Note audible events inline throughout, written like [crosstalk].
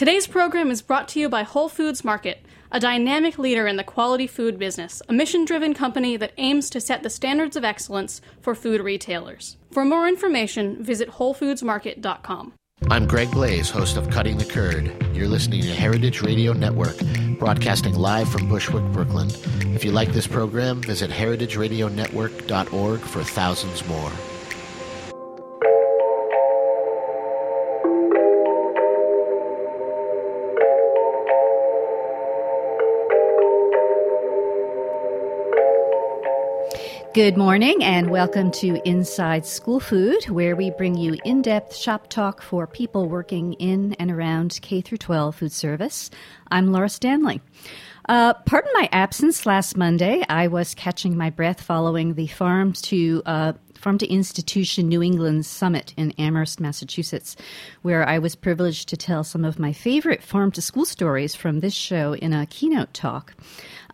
Today's program is brought to you by Whole Foods Market, a dynamic leader in the quality food business, a mission driven company that aims to set the standards of excellence for food retailers. For more information, visit WholeFoodsMarket.com. I'm Greg Blais, host of Cutting the Curd. You're listening to Heritage Radio Network, broadcasting live from Bushwick, Brooklyn. If you like this program, visit heritageradionetwork.org for thousands more. Good morning and welcome to Inside School Food, where we bring you in depth shop talk for people working in and around K 12 food service. I'm Laura Stanley. Uh, pardon my absence last Monday. I was catching my breath following the Farm to uh, Farm to Institution New England Summit in Amherst, Massachusetts, where I was privileged to tell some of my favorite farm to school stories from this show in a keynote talk.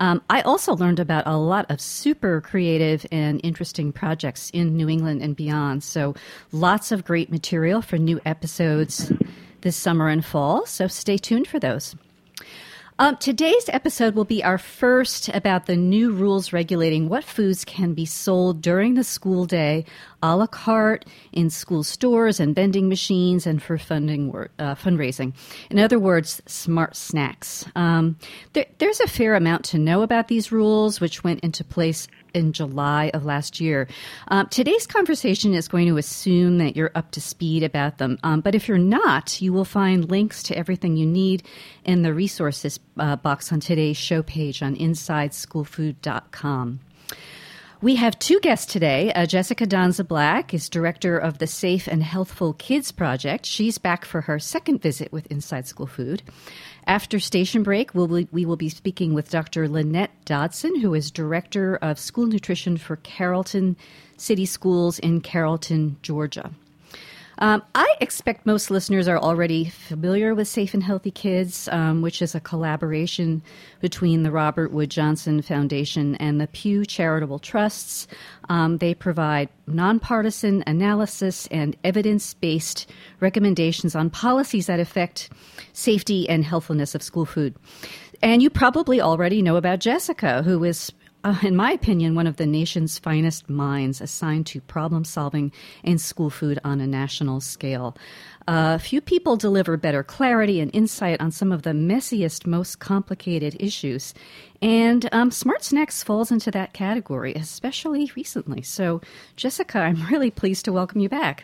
Um, I also learned about a lot of super creative and interesting projects in New England and beyond. So, lots of great material for new episodes this summer and fall. So, stay tuned for those. Um, today's episode will be our first about the new rules regulating what foods can be sold during the school day a la carte in school stores and vending machines and for funding uh, fundraising. In other words, smart snacks. Um, there, there's a fair amount to know about these rules, which went into place in July of last year. Um, today's conversation is going to assume that you're up to speed about them, um, but if you're not, you will find links to everything you need in the resources uh, box on today's show page on InsideSchoolFood.com. We have two guests today. Uh, Jessica Donze Black is director of the Safe and Healthful Kids Project. She's back for her second visit with Inside School Food. After station break, we'll, we will be speaking with Dr. Lynette Dodson, who is Director of School Nutrition for Carrollton City Schools in Carrollton, Georgia. Um, I expect most listeners are already familiar with Safe and Healthy Kids, um, which is a collaboration between the Robert Wood Johnson Foundation and the Pew Charitable Trusts. Um, they provide nonpartisan analysis and evidence based recommendations on policies that affect safety and healthfulness of school food. And you probably already know about Jessica, who is uh, in my opinion, one of the nation's finest minds assigned to problem solving in school food on a national scale. Uh, few people deliver better clarity and insight on some of the messiest, most complicated issues. And um, Smart Snacks falls into that category, especially recently. So, Jessica, I'm [laughs] really pleased to welcome you back.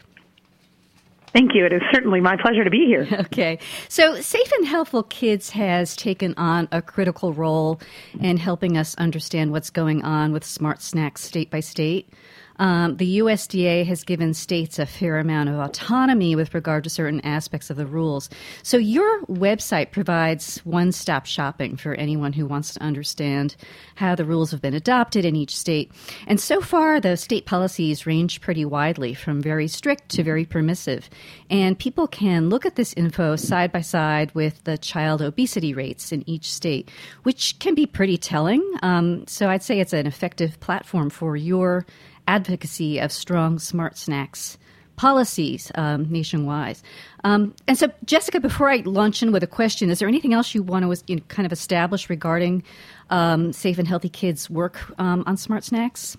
Thank you. It is certainly my pleasure to be here. [laughs] Okay. So, Safe and Healthful Kids has taken on a critical role in helping us understand what's going on with smart snacks state by state. Um, the USDA has given states a fair amount of autonomy with regard to certain aspects of the rules. So, your website provides one stop shopping for anyone who wants to understand how the rules have been adopted in each state. And so far, the state policies range pretty widely from very strict to very permissive. And people can look at this info side by side with the child obesity rates in each state, which can be pretty telling. Um, so, I'd say it's an effective platform for your advocacy of strong smart snacks policies um, nationwide. Um, and so, Jessica, before I launch in with a question, is there anything else you want to you know, kind of establish regarding um, Safe and Healthy Kids' work um, on smart snacks?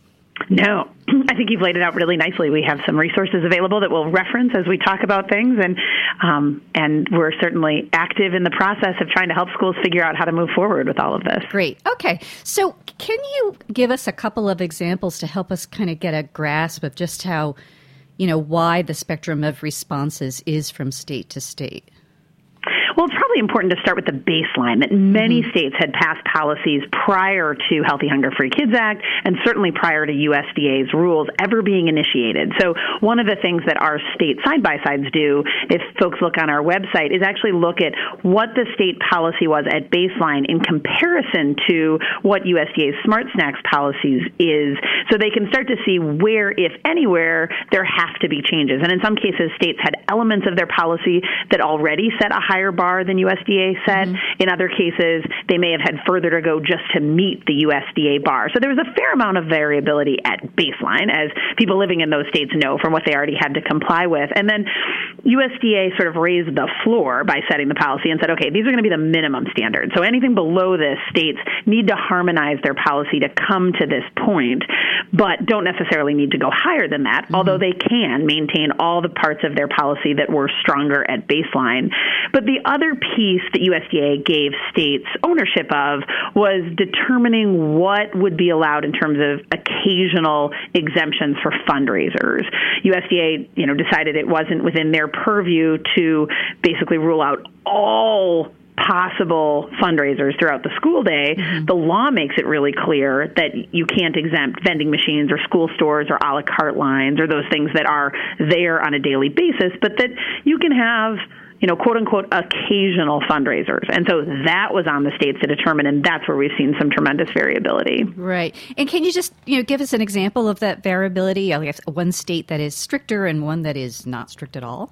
No, [clears throat] I think you've laid it out really nicely. We have some resources available that we'll reference as we talk about things, and um, and we're certainly active in the process of trying to help schools figure out how to move forward with all of this. Great. Okay, so can you give us a couple of examples to help us kind of get a grasp of just how, you know, why the spectrum of responses is from state to state? Well, it's probably important to start with the baseline that many mm-hmm. states had passed policies prior to Healthy Hunger Free Kids Act and certainly prior to USDA's rules ever being initiated. So one of the things that our state side by sides do, if folks look on our website, is actually look at what the state policy was at baseline in comparison to what USDA's Smart Snacks policies is, so they can start to see where, if anywhere, there have to be changes. And in some cases, states had elements of their policy that already set a higher bar bar than USDA set. Mm-hmm. In other cases, they may have had further to go just to meet the USDA bar. So there was a fair amount of variability at baseline, as people living in those states know from what they already had to comply with. And then USDA sort of raised the floor by setting the policy and said, okay, these are going to be the minimum standards. So anything below this, states need to harmonize their policy to come to this point, but don't necessarily need to go higher than that, mm-hmm. although they can maintain all the parts of their policy that were stronger at baseline. But the other piece that USDA gave states ownership of was determining what would be allowed in terms of occasional exemptions for fundraisers. USDA, you know, decided it wasn't within their purview to basically rule out all possible fundraisers throughout the school day, mm-hmm. the law makes it really clear that you can't exempt vending machines or school stores or a la carte lines or those things that are there on a daily basis, but that you can have you know, quote unquote, occasional fundraisers. And so that was on the states to determine, and that's where we've seen some tremendous variability. Right. And can you just, you know, give us an example of that variability? I guess one state that is stricter and one that is not strict at all?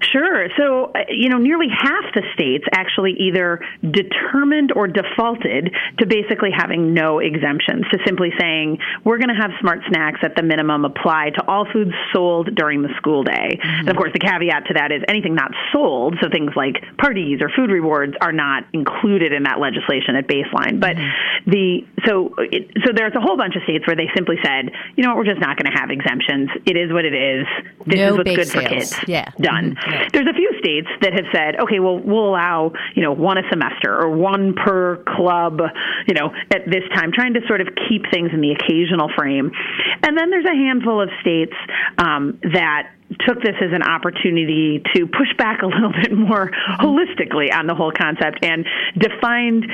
Sure. So, uh, you know, nearly half the states actually either determined or defaulted to basically having no exemptions, to simply saying, we're going to have smart snacks at the minimum apply to all foods sold during the school day. Mm-hmm. And of course, the caveat to that is anything not sold, so things like parties or food rewards, are not included in that legislation at baseline. But mm-hmm. the, so, it, so there's a whole bunch of states where they simply said, you know what, we're just not going to have exemptions. It is what it is. This no is what's good sales. for kids. Yeah. Done. Mm-hmm. There's a few states that have said, okay, well, we'll allow, you know, one a semester or one per club, you know, at this time, trying to sort of keep things in the occasional frame. And then there's a handful of states um, that took this as an opportunity to push back a [laughs] little bit more holistically on the whole concept and defined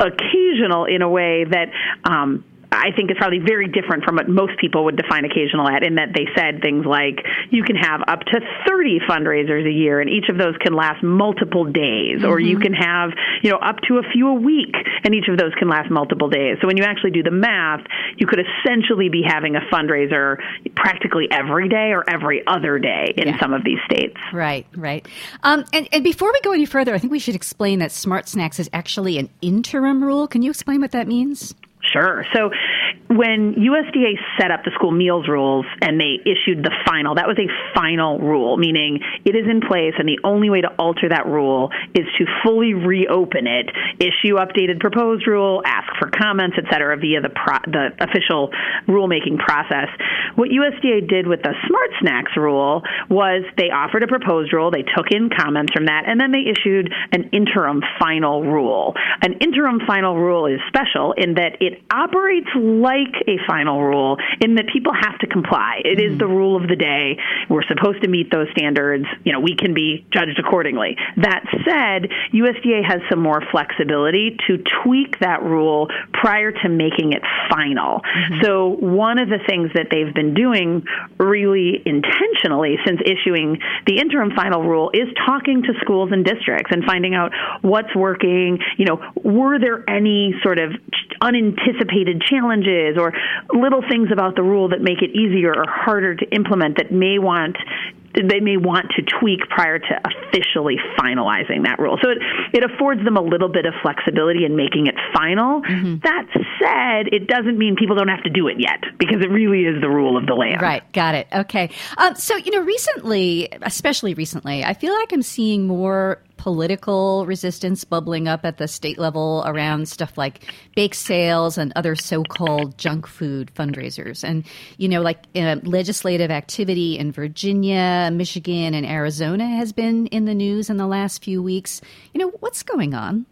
occasional in a way that um, I think is probably very different from what most people would define occasional at, in that they said things like you can have up to 30 fundraisers a year, and each of those can last multiple days, mm-hmm. or you mm-hmm. can have you know up to a few a week, and each of those can last multiple days. So when you actually do the math, you could essentially be having a fundraiser practically every day or every other day in yeah. some of these states. Right, right. Um, and, and before we go any further, I think we should explain that Smart Snacks is actually an interim rule. Can you explain what that means? Sure. So when USDA set up the school meals rules and they issued the final, that was a final rule, meaning it is in place and the only way to alter that rule is to fully reopen it, issue updated proposed rule, ask for comments, et cetera, via the, pro- the official rulemaking process. What USDA did with the Smart Snacks rule was they offered a proposed rule, they took in comments from that, and then they issued an interim final rule. An interim final rule is special in that it operates like a final rule in that people have to comply. It mm-hmm. is the rule of the day. We're supposed to meet those standards. You know, we can be judged accordingly. That said, USDA has some more flexibility to tweak that rule prior to making it final. Mm-hmm. So one of the things that they've been doing really intentionally since issuing the interim final rule is talking to schools and districts and finding out what's working. You know, were there any sort of unanticipated anticipated challenges or little things about the rule that make it easier or harder to implement that may want they may want to tweak prior to officially finalizing that rule. So it, it affords them a little bit of flexibility in making it final. Mm-hmm. That said, it doesn't mean people don't have to do it yet because it really is the rule of the land. Right, got it. Okay. Um, so, you know, recently, especially recently, I feel like I'm seeing more political resistance bubbling up at the state level around stuff like bake sales and other so-called junk food fundraisers. And you know, like uh, legislative activity in Virginia, Michigan, and Arizona has been in the news in the last few weeks. You know, what's going on?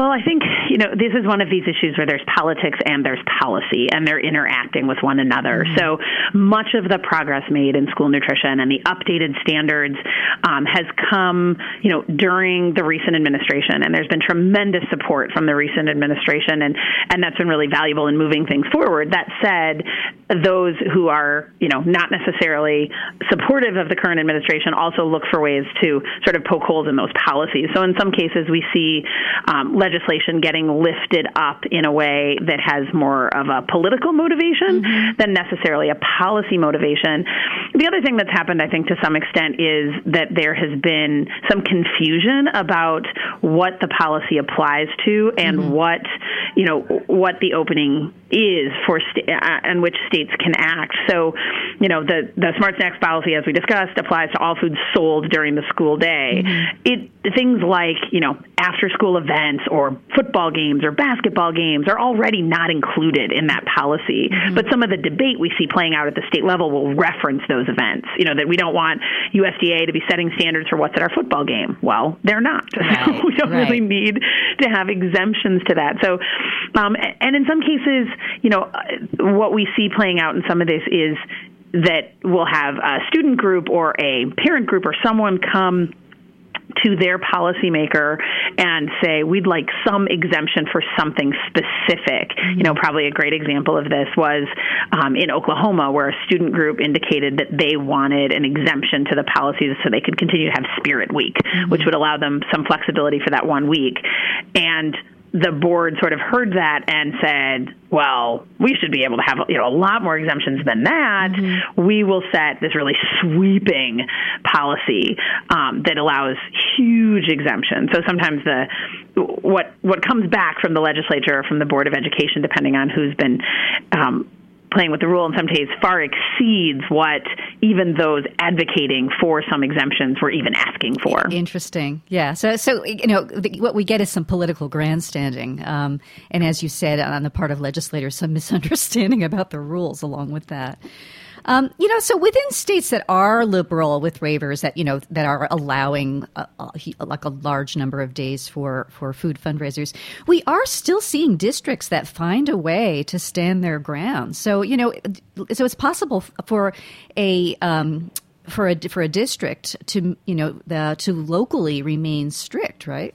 Well, I think, you know, this is one of these issues where there's politics and there's policy, and they're interacting with one another. Mm-hmm. So much of the progress made in school nutrition and the updated standards um, has come, you know, during the recent administration, and there's been tremendous support from the recent administration, and, and that's been really valuable in moving things forward. That said, those who are, you know, not necessarily supportive of the current administration also look for ways to sort of poke holes in those policies. So in some cases, we see um, legislation getting lifted up in a way that has more of a political motivation mm-hmm. than necessarily a policy motivation. The other thing that's happened, I think, to some extent, is that there has been some confusion about what the policy applies to and mm-hmm. what you know what the opening is for st- uh, and which states can act. So, you know, the the smart snacks policy, as we discussed, applies to all foods sold during the school day. Mm-hmm. It things like you know after school events or football games or basketball games are already not included in that policy. Mm-hmm. But some of the debate we see playing out at the state level will reference those events. You know that we don't want USDA to be setting standards for what's at our football game. Well, they're not. [laughs] Right. we don't right. really need to have exemptions to that. So, um, and in some cases you know, what we see playing out in some of this is that we'll have a student group or a parent group or someone come to their policymaker and say we'd like some exemption for something specific. Mm-hmm. You know, probably a great example of this was um, in Oklahoma, where a student group indicated that they wanted an exemption to the policies so they could continue to have Spirit Week, mm-hmm. which would allow them some flexibility for that one week. And the board sort of heard that and said, well, we should be able to have you know a lot more exemptions than that. Mm-hmm. We will set this really sweeping policy um, that allows huge exemptions. So sometimes the what what comes back from the legislature or from the board of education, depending on who's been um, playing with the rule in some cases far exceeds what even those advocating for some exemptions were even asking for. Interesting. Yeah. So, so you know, the, what we get is some political grandstanding, um, and as you said, on the part of legislators, some misunderstanding [laughs] about the rules along with that. Um, you know, so within states that are liberal with waivers that you know that are allowing a, a, like a large number of days for for food fundraisers, we are still seeing districts that find a way to stand their ground. So you know, so it's possible for a um, for a for a district to you know the, to locally remain strict, right?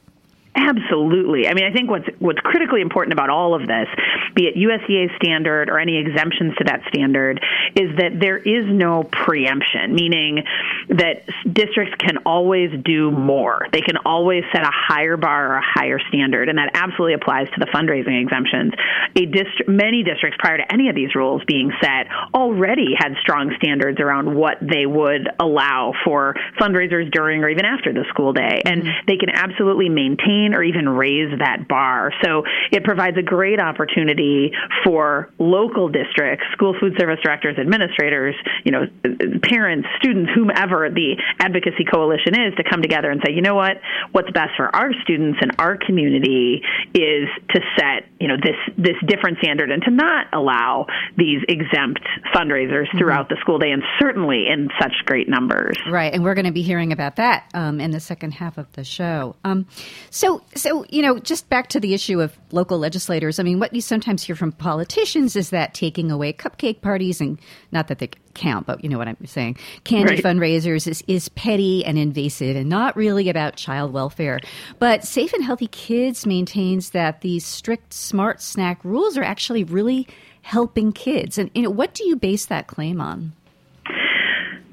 Absolutely. I mean, I think what's what's critically important about all of this, be it USDA standard or any exemptions to that standard, is that there is no preemption, meaning that districts can always do more. They can always set a higher bar or a higher standard, and that absolutely applies to the fundraising exemptions. A dist- many districts prior to any of these rules being set already had strong standards around what they would allow for fundraisers during or even after the school day, and mm-hmm. they can absolutely maintain maintain or even raise that bar. So it provides a great opportunity for local districts, school food service directors, administrators, you know, parents, students, whomever the advocacy coalition is to come together and say, you know what, what's best for our students and our community is to set, you know, this this different standard and to not allow these exempt fundraisers mm-hmm. throughout mm-hmm. the school day and certainly in such great numbers. Right, and we're going to be hearing about that um, in the second half of the show. Um, so so, you know, just back to the issue of local legislators. I mean, what you sometimes hear from politicians is that taking away cupcake parties and not that they count, but you know what I'm saying, candy right. fundraisers is, is petty and invasive and not really about child welfare. But Safe and Healthy Kids maintains that these strict smart snack rules are actually really helping kids. And you know, what do you base that claim on?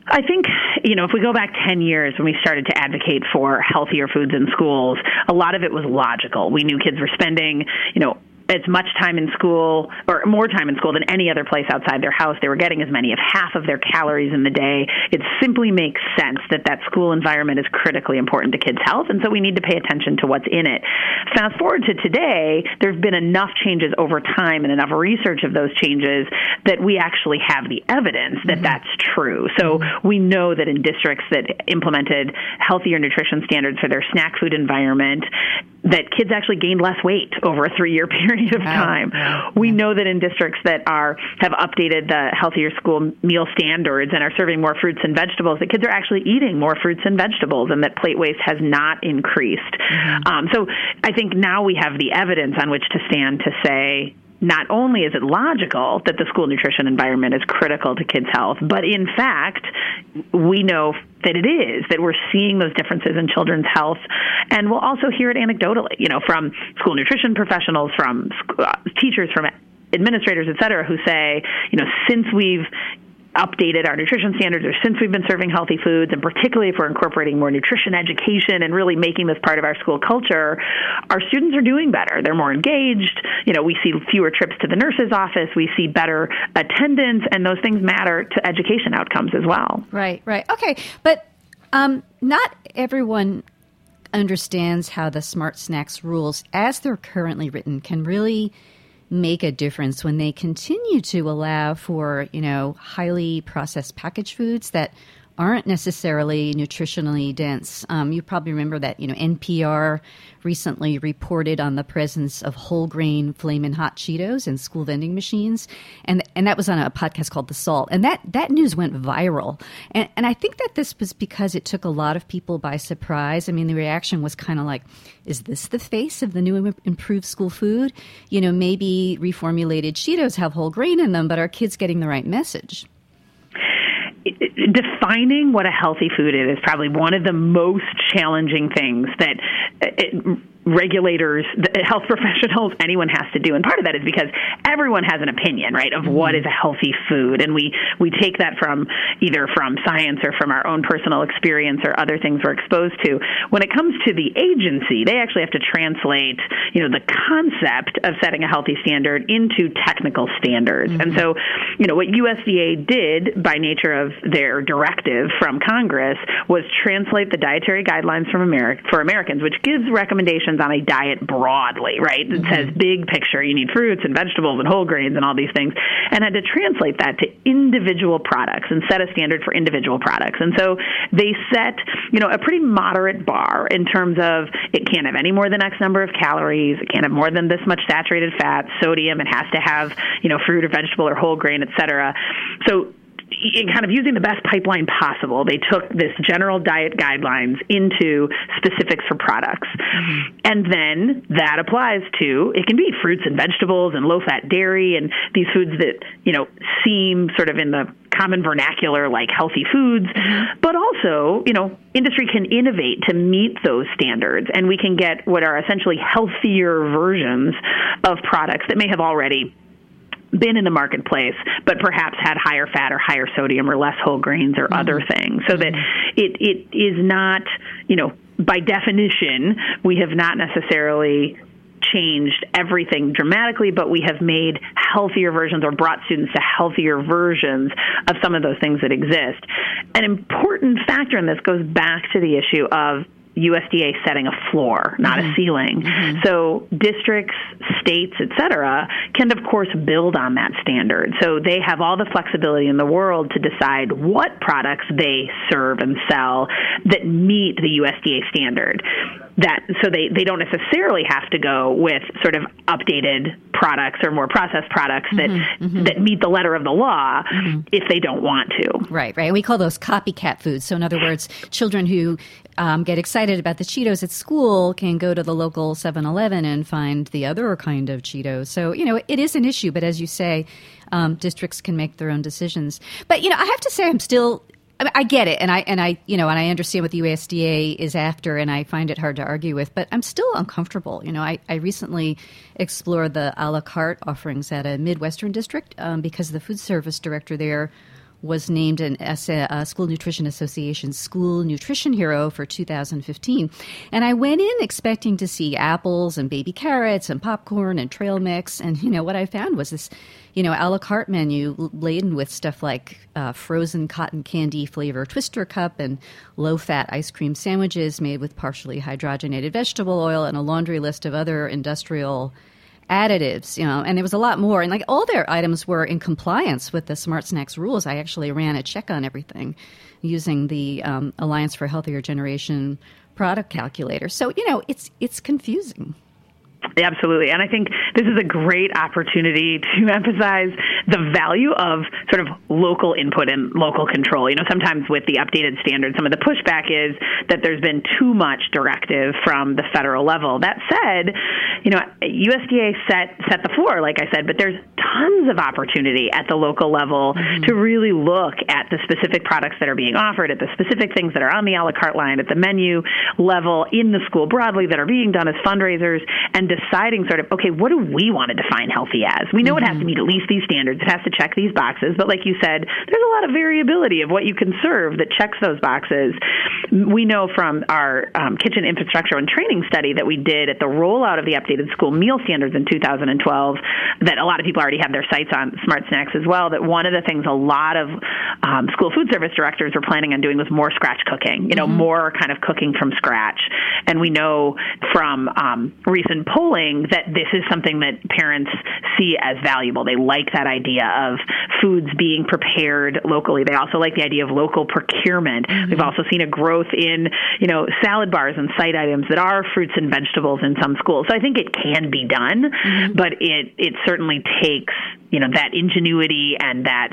I think, you know, if we go back 10 years when we started to advocate for healthier foods in schools, a lot of it was logical. We knew kids were spending, you know, as much time in school or more time in school than any other place outside their house. They were getting as many of half of their calories in the day. It simply makes sense that that school environment is critically important to kids' health, and so we need to pay attention to what's in it. Fast forward to today, there's been enough changes over time and enough research of those changes that we actually have the evidence that mm-hmm. that's true. So mm-hmm. we know that in districts that implemented healthier nutrition standards for their snack food environment, that kids actually gained less weight over a three-year period [laughs] period of time. We know that in districts that are have updated the healthier school meal standards and are serving more fruits and vegetables, that kids are actually eating more fruits and vegetables, and that plate waste has not increased. Mm-hmm. Um, so I think now we have the evidence on which to stand to say not only is it logical that the school nutrition environment is critical to kids' health, but in fact, we know that it is, that we're seeing those differences in children's health. And we'll also hear it anecdotally, you know, from school nutrition professionals, from uh, teachers, from administrators, et cetera, who say, you know, since we've updated our nutrition standards or since we've been serving healthy foods, and particularly if we're incorporating more nutrition education and really making this part of our school culture, our students are doing better. They're more engaged. You know, we see fewer trips to the nurse's office. We see better attendance, and those things matter to education outcomes as well. Right, right. Okay, but um, not everyone understands how the smart snacks rules, as they're currently written, can really make a difference when they continue to allow for, you know, highly processed packaged foods that aren't necessarily nutritionally dense. Um, you probably remember that you know NPR recently reported on the presence of whole grain flamin' hot Cheetos in school vending machines, and and that was on a podcast called The Salt, and that that news went viral, and and I think that this was because it took a lot of people by surprise. I mean, the reaction was kind of like, "Is this the face of the new improved school food?" You know, maybe reformulated Cheetos have whole grain in them, but are kids getting the right message? Defining what a healthy food is is probably one of the most challenging things that it, regulators, health [laughs] professionals, anyone has to do. And part of that is because everyone has an opinion, right, of what is a healthy food. And we, we take that from either from science or from our own personal experience or other things we're exposed to. When it comes to the agency, they actually have to translate, you know, the concept of setting a healthy standard into technical standards. Mm-hmm. And so, you know, what USDA did by nature of their directive from Congress was translate the dietary guidelines from America for Americans, which gives recommendations on a diet broadly, right? It mm-hmm. says big picture. You need fruits and vegetables and whole grains and all these things, and had to translate that to individual products and set a standard for individual products. And so they set, you know, a pretty moderate bar in terms of it can't have any more than X number of calories, it can't have more than this much saturated fat, sodium, it has to have, you know, fruit or vegetable or whole grain, et cetera. So kind of using the best pipeline possible, they took this general diet guidelines into specifics for products. Mm-hmm. And then that applies to, it can be fruits and vegetables and low fat dairy and these foods that, you know, seem sort of in the common vernacular like healthy foods, mm-hmm. but also, you know, industry can innovate to meet those standards and we can get what are essentially healthier versions of products that may have already been in the marketplace, but perhaps had higher fat or higher sodium or less whole grains or mm-hmm. other things, so that mm-hmm. it it is not, you know, by definition, we have not necessarily changed everything dramatically, but we have made healthier versions or brought students to healthier versions of some of those things that exist. An important factor in this goes back to the issue of USDA setting a floor, not mm-hmm. a ceiling. Mm-hmm. So districts, states, et cetera, can of course build on that standard. So they have all the flexibility in the world to decide what products they serve and sell that meet the USDA standard that so they, they don't necessarily have to go with sort of updated products or more processed products that mm-hmm, mm-hmm. that meet the letter of the law mm-hmm. if they don't want to. Right, right. And We call those copycat foods. So in other words, children who um, get excited about the Cheetos at school can go to the local 7-Eleven and find the other kind of Cheetos. So you know it is an issue, but as you say, um, districts can make their own decisions. But you know, I have to say, I'm still I get it, and I and I you know, and I understand what the USDA is after, and I find it hard to argue with. But I'm still uncomfortable. You know, I, I recently explored the a la carte offerings at a Midwestern district um, because the food service director there was named an a School Nutrition Association School Nutrition Hero for 2015. And I went in expecting to see apples and baby carrots and popcorn and trail mix. And, you know, what I found was this, you know, a la carte menu laden with stuff like uh, frozen cotton candy flavor twister cup and low fat ice cream sandwiches made with partially hydrogenated vegetable oil and a laundry list of other industrial additives, you know, and there was a lot more. And like all their items were in compliance with the Smart Snacks rules. I actually ran a check on everything using the um, Alliance for Healthier Generation product calculator. So you know, it's it's confusing. Absolutely. And I think this is a great opportunity [laughs] to emphasize the value of sort of local input and local control. You know, sometimes with the updated standards, some of the pushback is that there's been too much directive from the federal level. That said, you know, USDA set set the floor, like I said, but there's tons of opportunity at the local level mm-hmm. to really look at the specific products that are being offered, at the specific things that are on the a la carte line, at the menu level in the school broadly that are being done as fundraisers and deciding sort of, okay, what do we want to define healthy as? We know mm-hmm. it has to meet at least these standards. It has to check these boxes. But like you said, there's a lot of variability of what you can serve that checks those boxes. We know from our um, kitchen infrastructure and training study that we did at the rollout of the updated school meal standards in 2012 that a lot of people already have their sights on smart snacks as well. That one of the things a lot of um, school food service directors were planning on doing was more scratch cooking, you know, mm-hmm. more kind of cooking from scratch. And we know from um, recent polling that this is something that parents see as valuable. They like that idea of foods being prepared locally. They also like the idea of local procurement. Mm-hmm. We've also seen a growth in, you know, salad bars and side items that are fruits and vegetables in some schools. So I think it can be done, mm-hmm. but it it certainly takes, you know, that ingenuity and that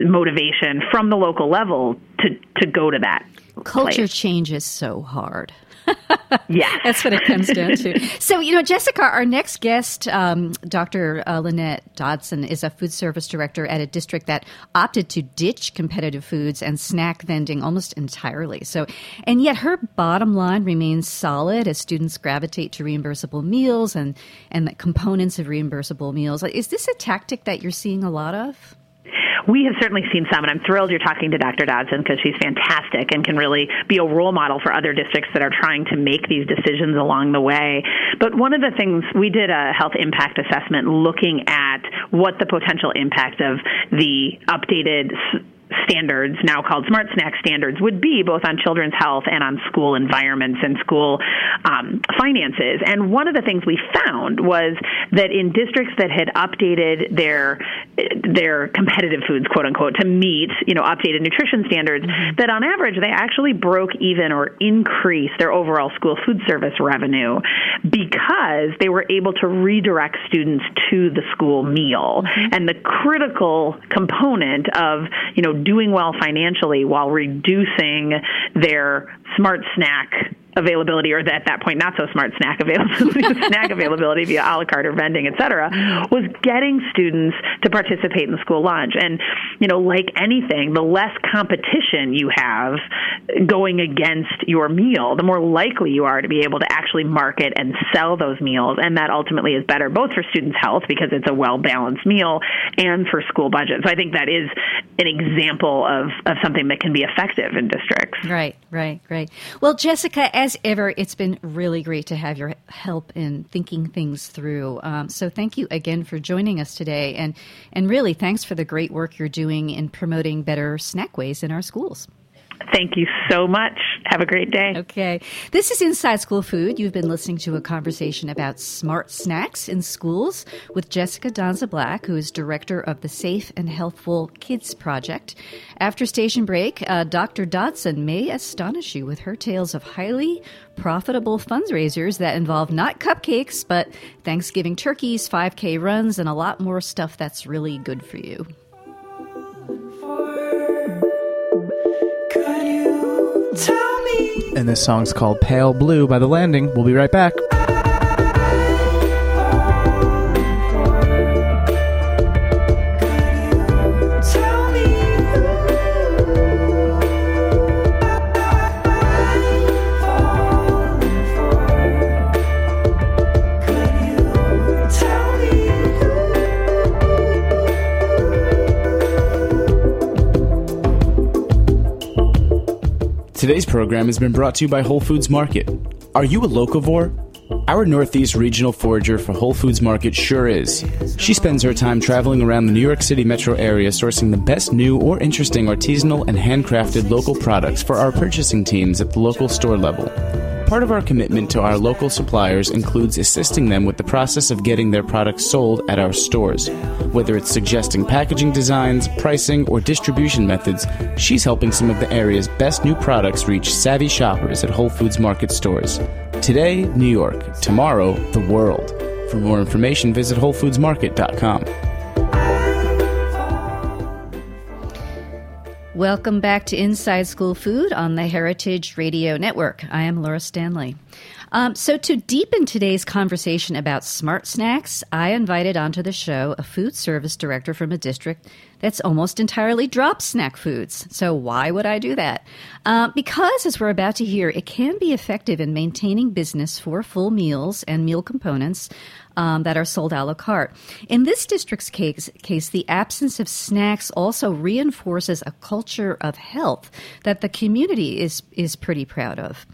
motivation from the local level to to go to that. Culture place. change is so hard. [laughs] yeah. That's what it comes down to. So, you know, Jessica, our next guest, um, Dr. Uh, Lynette Dodson, is a food service director at a district that opted to ditch competitive foods and snack vending almost entirely. So, and yet her bottom line remains solid as students gravitate to reimbursable meals and, and the components of reimbursable meals. Is this a tactic that you're seeing a lot of? We have certainly seen some, and I'm thrilled you're talking to Dr. Dodson because she's fantastic and can really be a role model for other districts that are trying to make these decisions along the way. But one of the things we did a health impact assessment looking at what the potential impact of the updated standards, now called smart snack standards, would be both on children's health and on school environments and school um, finances. And one of the things we found was that in districts that had updated their their competitive foods, quote unquote, to meet you know updated nutrition standards, mm-hmm. that on average they actually broke even or increased their overall school food service revenue because they were able to redirect students to the school meal. Mm-hmm. And the critical component of you know doing well financially while reducing their smart snack availability, or at that point not so smart snack availability, [laughs] snack availability via a la carte or vending, et cetera, was getting students to participate in school lunch. And you know, like anything, the less competition you have going against your meal, the more likely you are to be able to actually market and sell those meals, and that ultimately is better both for students' health because it's a well balanced meal and for school budget. So I think that is an example of, of something that can be effective in districts. Right, right, right. Well, Jessica, as ever, it's been really great to have your help in thinking things through. Um, so thank you again for joining us today, and and really thanks for the great work you're doing in promoting better snack ways in our schools. Thank you so much. Have a great day. Okay. This is Inside School Food. You've been listening to a conversation about smart snacks in schools with Jessica Donze Black, who is director of the Safe and Healthful Kids Project. After station break, uh, Dr. Dodson may astonish you with her tales of highly profitable fundraisers that involve not cupcakes, but Thanksgiving turkeys, 5K runs, and a lot more stuff that's really good for you. And this song's called Pale Blue by The Landing. We'll be right back. Today's program has been brought to you by Whole Foods Market. Are you a locavore? Our Northeast regional forager for Whole Foods Market sure is. She spends her time traveling around the New York City metro area sourcing the best new or interesting artisanal and handcrafted local products for our purchasing teams at the local store level. Part of our commitment to our local suppliers includes assisting them with the process of getting their products sold at our stores. Whether it's suggesting packaging designs, pricing, or distribution methods, she's helping some of the area's best new products reach savvy shoppers at Whole Foods Market stores. Today, New York. Tomorrow, the world. For more information, visit WholeFoodsMarket.com. Welcome back to Inside School Food on the Heritage Radio Network. I am Laura Stanley. Um, so, to deepen today's conversation about smart snacks, I invited onto the show a food service director from a district that's almost entirely drops snack foods. So, why would I do that? Uh, because, as we're about to hear, it can be effective in maintaining business for full meals and meal components um, that are sold a la carte. In this district's case, case, the absence of snacks also reinforces a culture of health that the community is, is pretty proud of.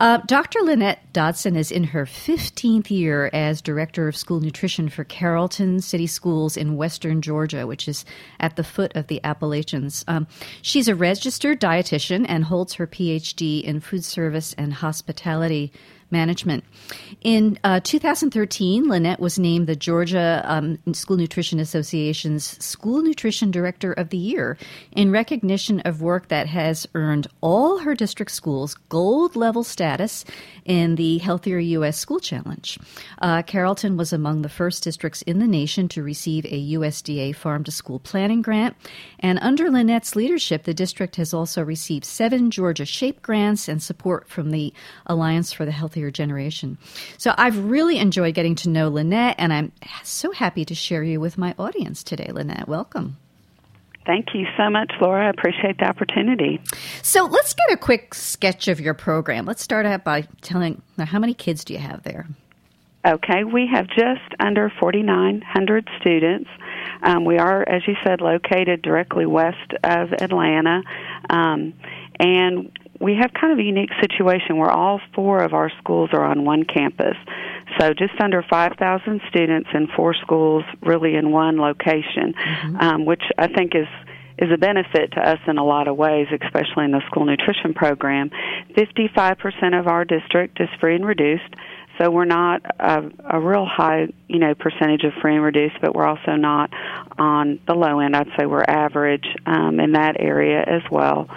Uh, Dr. Lynette Dodson is in her 15th year as Director of School Nutrition for Carrollton City Schools in Western Georgia, which is at the foot of the Appalachians. Um, she's a registered dietitian and holds her PhD in food service and hospitality management. In uh, 2013, Lynette was named the Georgia um, School Nutrition Association's School Nutrition Director of the Year in recognition of work that has earned all her district schools gold level status in the Healthier U.S. School Challenge. Uh, Carrollton was among the first districts in the nation to receive a USDA Farm to School Planning Grant, and under Lynette's leadership, the district has also received seven Georgia SHAPE grants and support from the Alliance for the Healthier Generation. So I've really enjoyed getting to know Lynette, and I'm so happy to share you with my audience today, Lynette. Welcome. Thank you so much, Laura. I appreciate the opportunity. So let's get a quick sketch of your program. Let's start out by telling how many kids do you have there? Okay, we have just under 4,900 students. Um, we are, as you said, located directly west of Atlanta. Um, and we have kind of a unique situation where all four of our schools are on one campus. So just under 5,000 students in four schools, really in one location, mm-hmm. um, which I think is is a benefit to us in a lot of ways, especially in the school nutrition program. 55% of our district is free and reduced. So we're not a, a real high, you know, percentage of free and reduced, but we're also not on the low end. I'd say we're average um, in that area as well.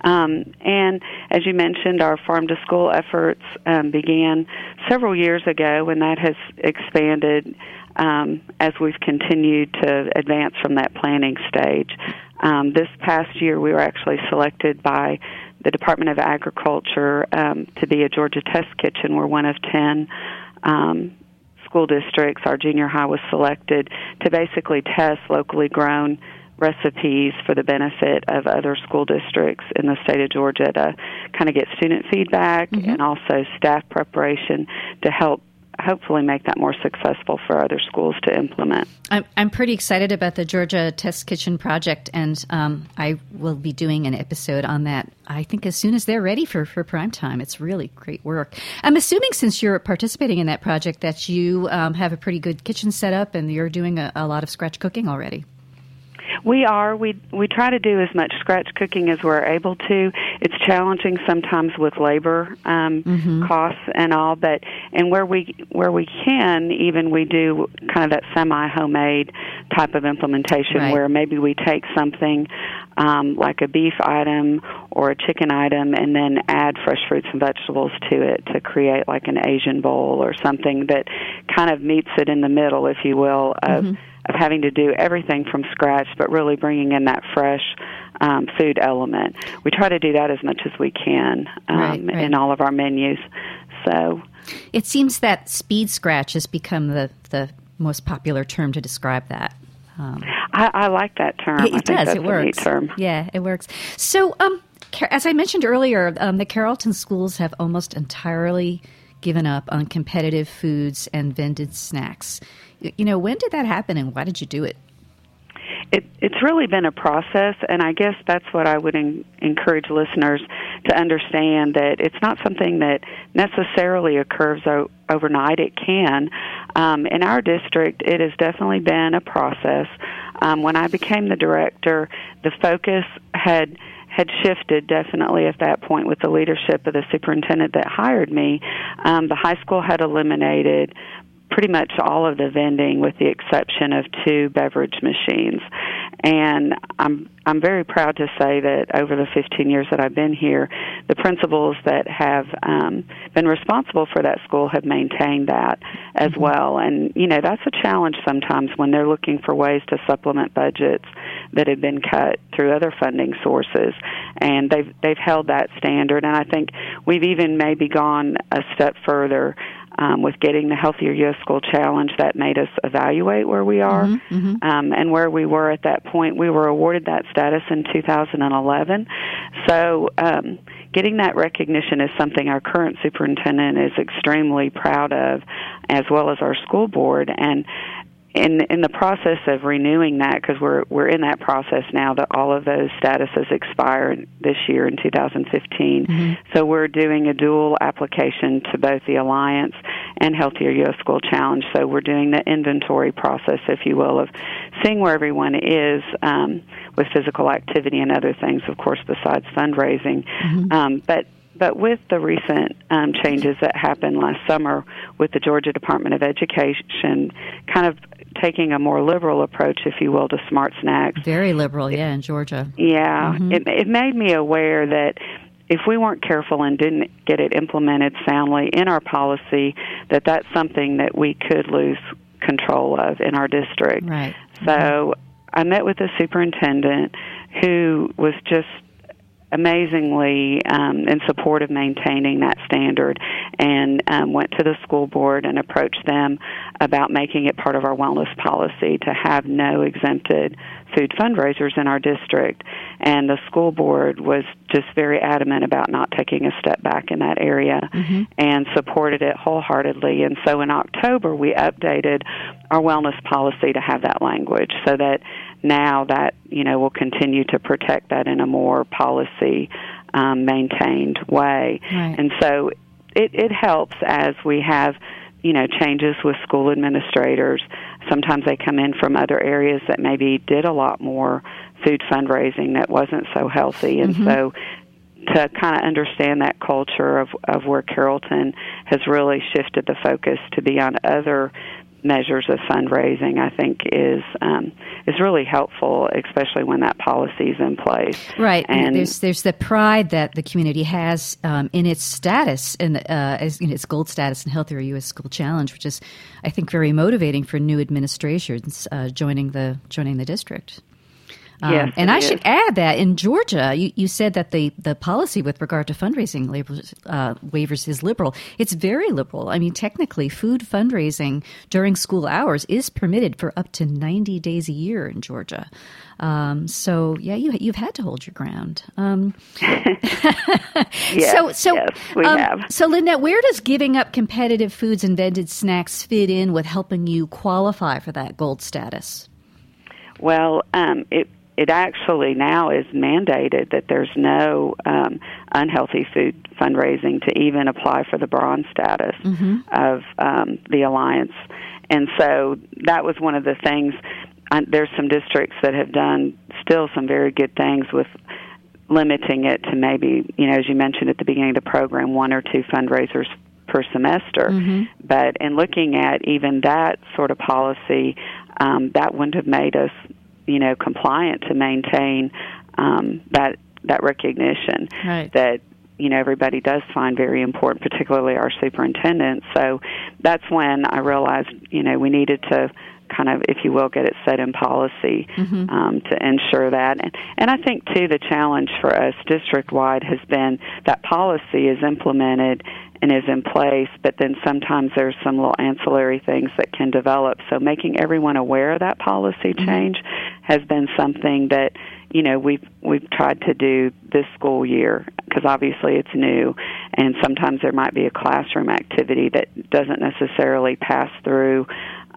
Um, and as you mentioned, our farm to school efforts um, began several years ago, and that has expanded um, as we've continued to advance from that planning stage. Um, this past year, we were actually selected by the Department of Agriculture um, to be a Georgia Test Kitchen. We're one of 10 um, school districts. Our junior high was selected to basically test locally grown recipes for the benefit of other school districts in the state of Georgia to kind of get student feedback mm-hmm. and also staff preparation to help hopefully make that more successful for other schools to implement. I'm, I'm pretty excited about the Georgia Test Kitchen project, and um, I will be doing an episode on that. I think as soon as they're ready for, for prime time. It's really great work. I'm assuming since you're participating in that project that you um, have a pretty good kitchen set up and you're doing a, a lot of scratch cooking already. We are. We we try to do as much scratch cooking as we're able to. It's challenging sometimes with labor um, mm-hmm. costs and all, but and where we where we can, even we do kind of that semi homemade type of implementation right. where maybe we take something um, like a beef item or a chicken item and then add fresh fruits and vegetables to it to create like an Asian bowl or something that kind of meets it in the middle, if you will, of. Mm-hmm of having to do everything from scratch, but really bringing in that fresh um, food element. We try to do that as much as we can um, right, right. in all of our menus. So it seems that speed scratch has become the the most popular term to describe that. Um, I, I, like that term. It, it does. it works. term. Yeah, it works. So, um, as I mentioned earlier, um, the Carrollton schools have almost entirely given up on competitive foods and vended snacks. You know, when did that happen and why did you do it? It, it's really been a process, and I guess that's what I would in, encourage listeners to understand that it's not something that necessarily occurs o- overnight. It can. Um, in our district, it has definitely been a process. Um, when I became the director, the focus had had shifted definitely at that point with the leadership of the superintendent that hired me. Um, the high school had eliminated pretty much all of the vending with the exception of two beverage machines. And I'm I'm very proud to say that over the 15 years that I've been here, the principals that have um, been responsible for that school have maintained that as mm-hmm. well. And you know that's a challenge sometimes when they're looking for ways to supplement budgets that have been cut through other funding sources. And they've they've held that standard. And I think we've even maybe gone a step further um, with getting the Healthier U.S. School Challenge, that made us evaluate where we are mm-hmm, mm-hmm. Um, and where we were at that point. We were awarded that status in 2011. So, um, getting that recognition is something our current superintendent is extremely proud of, as well as our school board. And in in the process of renewing that because we're we're in that process now that all of those statuses expire this year in 2015 mm-hmm. so we're doing a dual application to both the alliance and healthier us school challenge so we're doing the inventory process if you will of seeing where everyone is um, with physical activity and other things of course besides fundraising mm-hmm. um, but but with the recent um, changes that happened last summer with the Georgia Department of Education kind of taking a more liberal approach, if you will, to smart snacks. Very liberal, yeah, in Georgia. Yeah, mm-hmm. it, it made me aware that if we weren't careful and didn't get it implemented soundly in our policy, that that's something that we could lose control of in our district. Right. So mm-hmm. I met with the superintendent who was just amazingly um, in support of maintaining that standard and um, went to the school board and approached them about making it part of our wellness policy to have no exempted food fundraisers in our district. And the school board was just very adamant about not taking a step back in that area mm-hmm. and supported it wholeheartedly. And so in October, we updated our wellness policy to have that language so that now that you know will continue to protect that in a more policy um, maintained way. Right. And so it, it helps as we have you know changes with school administrators. Sometimes they come in from other areas that maybe did a lot more food fundraising that wasn't so healthy, and mm-hmm. so to kind of understand that culture of of where Carrollton has really shifted the focus to be on other measures of fundraising, I think is um, is really helpful, especially when that policy is in place. Right, and there's there's the pride that the community has um, in its status and uh, as in its gold status in Healthier U.S. School Challenge, which is, I think, very motivating for new administrations uh, joining the joining the district. Um, yes, and I is. should add that in Georgia, you, you said that the, the policy with regard to fundraising waivers, uh, waivers is liberal. It's very liberal. I mean, technically, food fundraising during school hours is permitted for up to 90 days a year in Georgia. Um, so, yeah, you, you've had to hold your ground. Um, [laughs] [laughs] yes, so, so, yes, we um, have. So, Lynette, where does giving up competitive foods and vended snacks fit in with helping you qualify for that gold status? Well, um, it it actually now is mandated that there's no um, unhealthy food fundraising to even apply for the bronze status mm-hmm. of um, the alliance. And so that was one of the things. Uh, there's some districts that have done still some very good things with limiting it to maybe, you know, as you mentioned at the beginning of the program, one or two fundraisers per semester. Mm-hmm. But in looking at even that sort of policy, um, that wouldn't have made us you know compliant to maintain um, that that recognition right. that you know everybody does find very important, particularly our superintendent. So that's when I realized you know we needed to kind of, if you will, get it set in policy mm-hmm. um, to ensure that. And, and I think too the challenge for us district wide has been that policy is implemented and is in place, but then sometimes there's some little ancillary things that can develop. So making everyone aware of that policy mm-hmm. change has been something that you know we've we've tried to do this school year because obviously it's new and sometimes there might be a classroom activity that doesn't necessarily pass through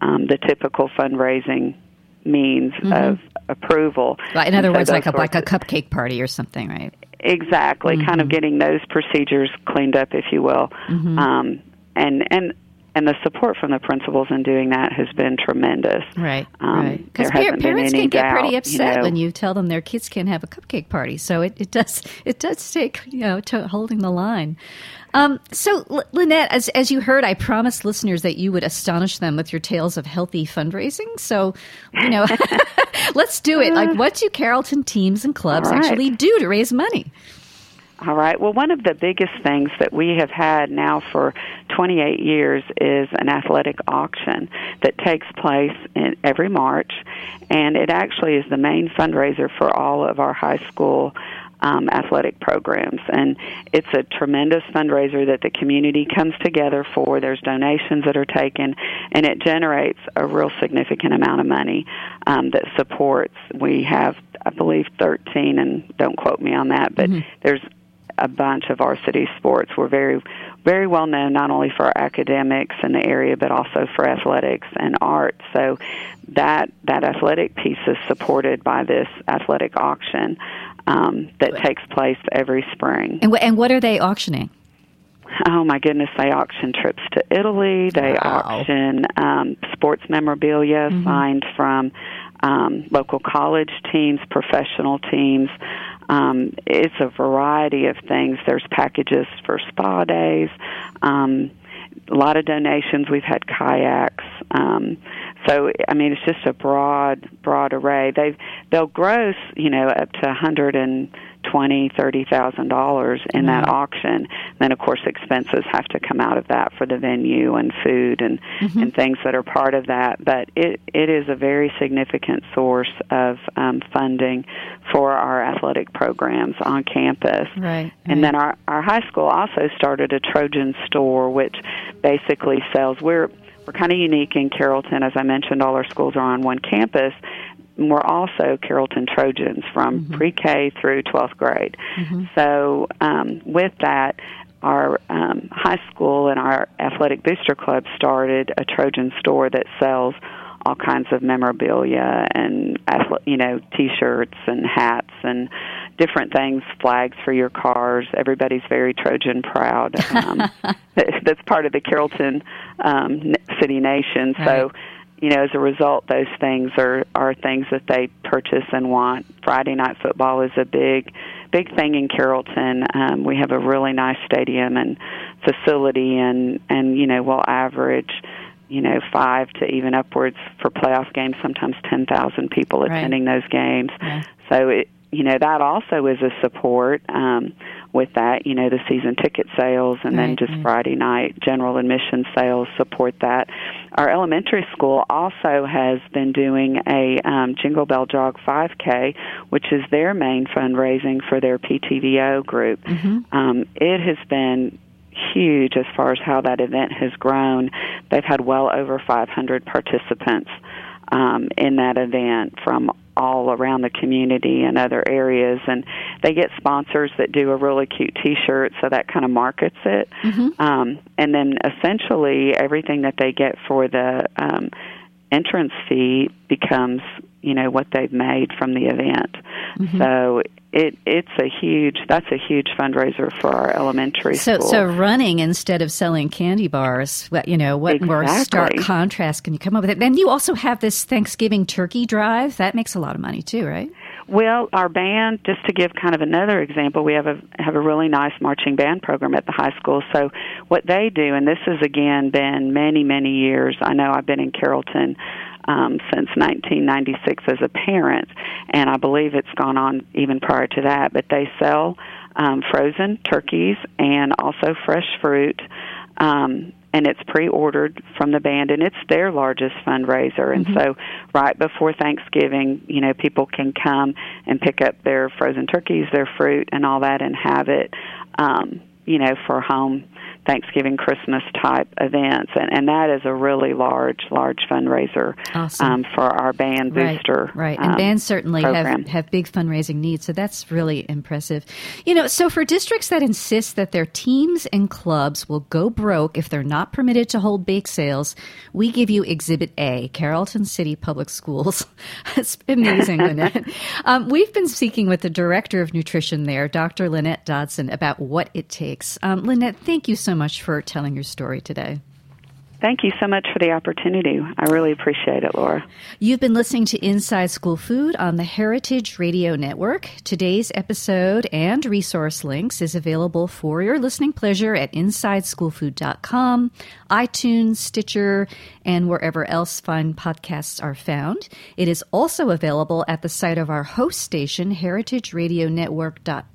um, the typical fundraising means mm-hmm. of approval. in other words, like a like a cupcake party or something, right? Exactly, mm-hmm. kind of getting those procedures cleaned up, if you will, mm-hmm. um, and and and the support from the principals in doing that has been tremendous. Right, um, right. Because par- parents can get pretty upset you know. when you tell them their kids can't have a cupcake party. So it, it does it does take you know to holding the line. Um, so, L- Lynette, as, as you heard, I promised listeners that you would astonish them with your tales of healthy fundraising. So, you know, [laughs] let's do it. Like, what do Carrollton teams and clubs right. actually do to raise money? All right. Well, one of the biggest things that we have had now for 28 years is an athletic auction that takes place in every March, and it actually is the main fundraiser for all of our high school um, athletic programs. And it's a tremendous fundraiser that the community comes together for. There's donations that are taken, and it generates a real significant amount of money um, that supports. We have, I believe, 13, and don't quote me on that, but mm-hmm. there's a bunch of varsity sports. We're very, very well known not only for our academics in the area, but also for athletics and art. So that that athletic piece is supported by this athletic auction um, that takes place every spring. And, and what are they auctioning? Oh my goodness! They auction trips to Italy. They wow. auction um, sports memorabilia mm-hmm. signed from um, local college teams, professional teams. Um, it's a variety of things. There's packages for spa days. Um, a lot of donations. We've had kayaks. Um, so I mean, it's just a broad, broad array. They they'll gross, you know, up to a hundred and twenty, thirty thousand dollars in mm-hmm. that auction. Then, of course, expenses have to come out of that for the venue and food and mm-hmm. and things that are part of that. But it it is a very significant source of um, funding for our athletic programs on campus. Right. And then our our high school also started a Trojan store, which basically sells. We're we're kind of unique in Carrollton. As I mentioned, all our schools are on one campus, we're also Carrollton Trojans from mm-hmm. pre-K through 12th grade. Mm-hmm. So um, with that, our um, high school and our athletic booster club started a Trojan store that sells all kinds of memorabilia and you know t-shirts and hats and different things flags for your cars everybody's very trojan proud um, [laughs] [laughs] that's part of the carrollton um, city nation right. so you know, as a result, those things are are things that they purchase and want. Friday night football is a big, big thing in Carrollton. Um, we have a really nice stadium and facility, and and you know, we'll average, you know, five to even upwards for playoff games. Sometimes ten thousand people attending right. those games. Yeah. So it, you know, that also is a support. Um, with that, you know, the season ticket sales and right, then just right. Friday night general admission sales support that. Our elementary school also has been doing a um, Jingle Bell Jog 5K, which is their main fundraising for their PTVO group. Mm-hmm. Um, it has been huge as far as how that event has grown. They've had well over 500 participants um, in that event from all around the community and other areas and they get sponsors that do a really cute t-shirt so that kind of markets it mm-hmm. um, and then essentially everything that they get for the um, entrance fee becomes you know what they've made from the event mm-hmm. so it it's a huge that's a huge fundraiser for our elementary so, school. So running instead of selling candy bars, what you know, what exactly. more stark contrast can you come up with? It? Then you also have this Thanksgiving turkey drive that makes a lot of money too, right? Well, our band, just to give kind of another example, we have a have a really nice marching band program at the high school. So what they do, and this has again been many many years. I know I've been in Carrollton um, since 1996 as a parent, and I believe it's gone on even prior to that. But they sell um, frozen turkeys and also fresh fruit. Um, and it's pre-ordered from the band and it's their largest fundraiser and mm-hmm. so right before thanksgiving you know people can come and pick up their frozen turkeys their fruit and all that and have it um you know for home Thanksgiving, Christmas type events, and, and that is a really large, large fundraiser awesome. um, for our band booster. Right, right. and um, bands certainly have, have big fundraising needs, so that's really impressive. You know, so for districts that insist that their teams and clubs will go broke if they're not permitted to hold bake sales, we give you Exhibit A, Carrollton City Public Schools. [laughs] it's amazing, Lynette. [laughs] Um, we've been speaking with the director of nutrition there, Dr. Lynette Dodson, about what it takes. Um, Lynette, thank you so much for telling your story today. Thank you so much for the opportunity. I really appreciate it, Laura. You've been listening to Inside School Food on the Heritage Radio Network. Today's episode and resource links is available for your listening pleasure at InsideSchoolFood.com, iTunes, Stitcher, and wherever else fine podcasts are found. It is also available at the site of our host station,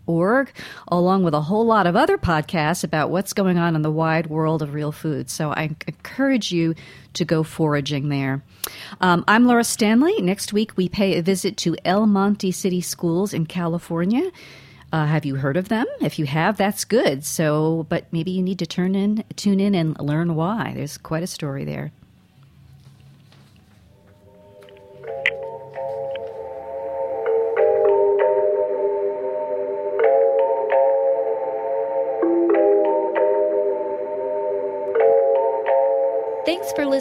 heritageradionetwork.org, along with a whole lot of other podcasts about what's going on in the wide world of real food. So I encourage you to go foraging there. Um, I'm Laura Stanley. Next week, we pay a visit to El Monte City Schools in California. Uh, have you heard of them? If you have, that's good. So, but maybe you need to turn in, tune in, and learn why. There's quite a story there.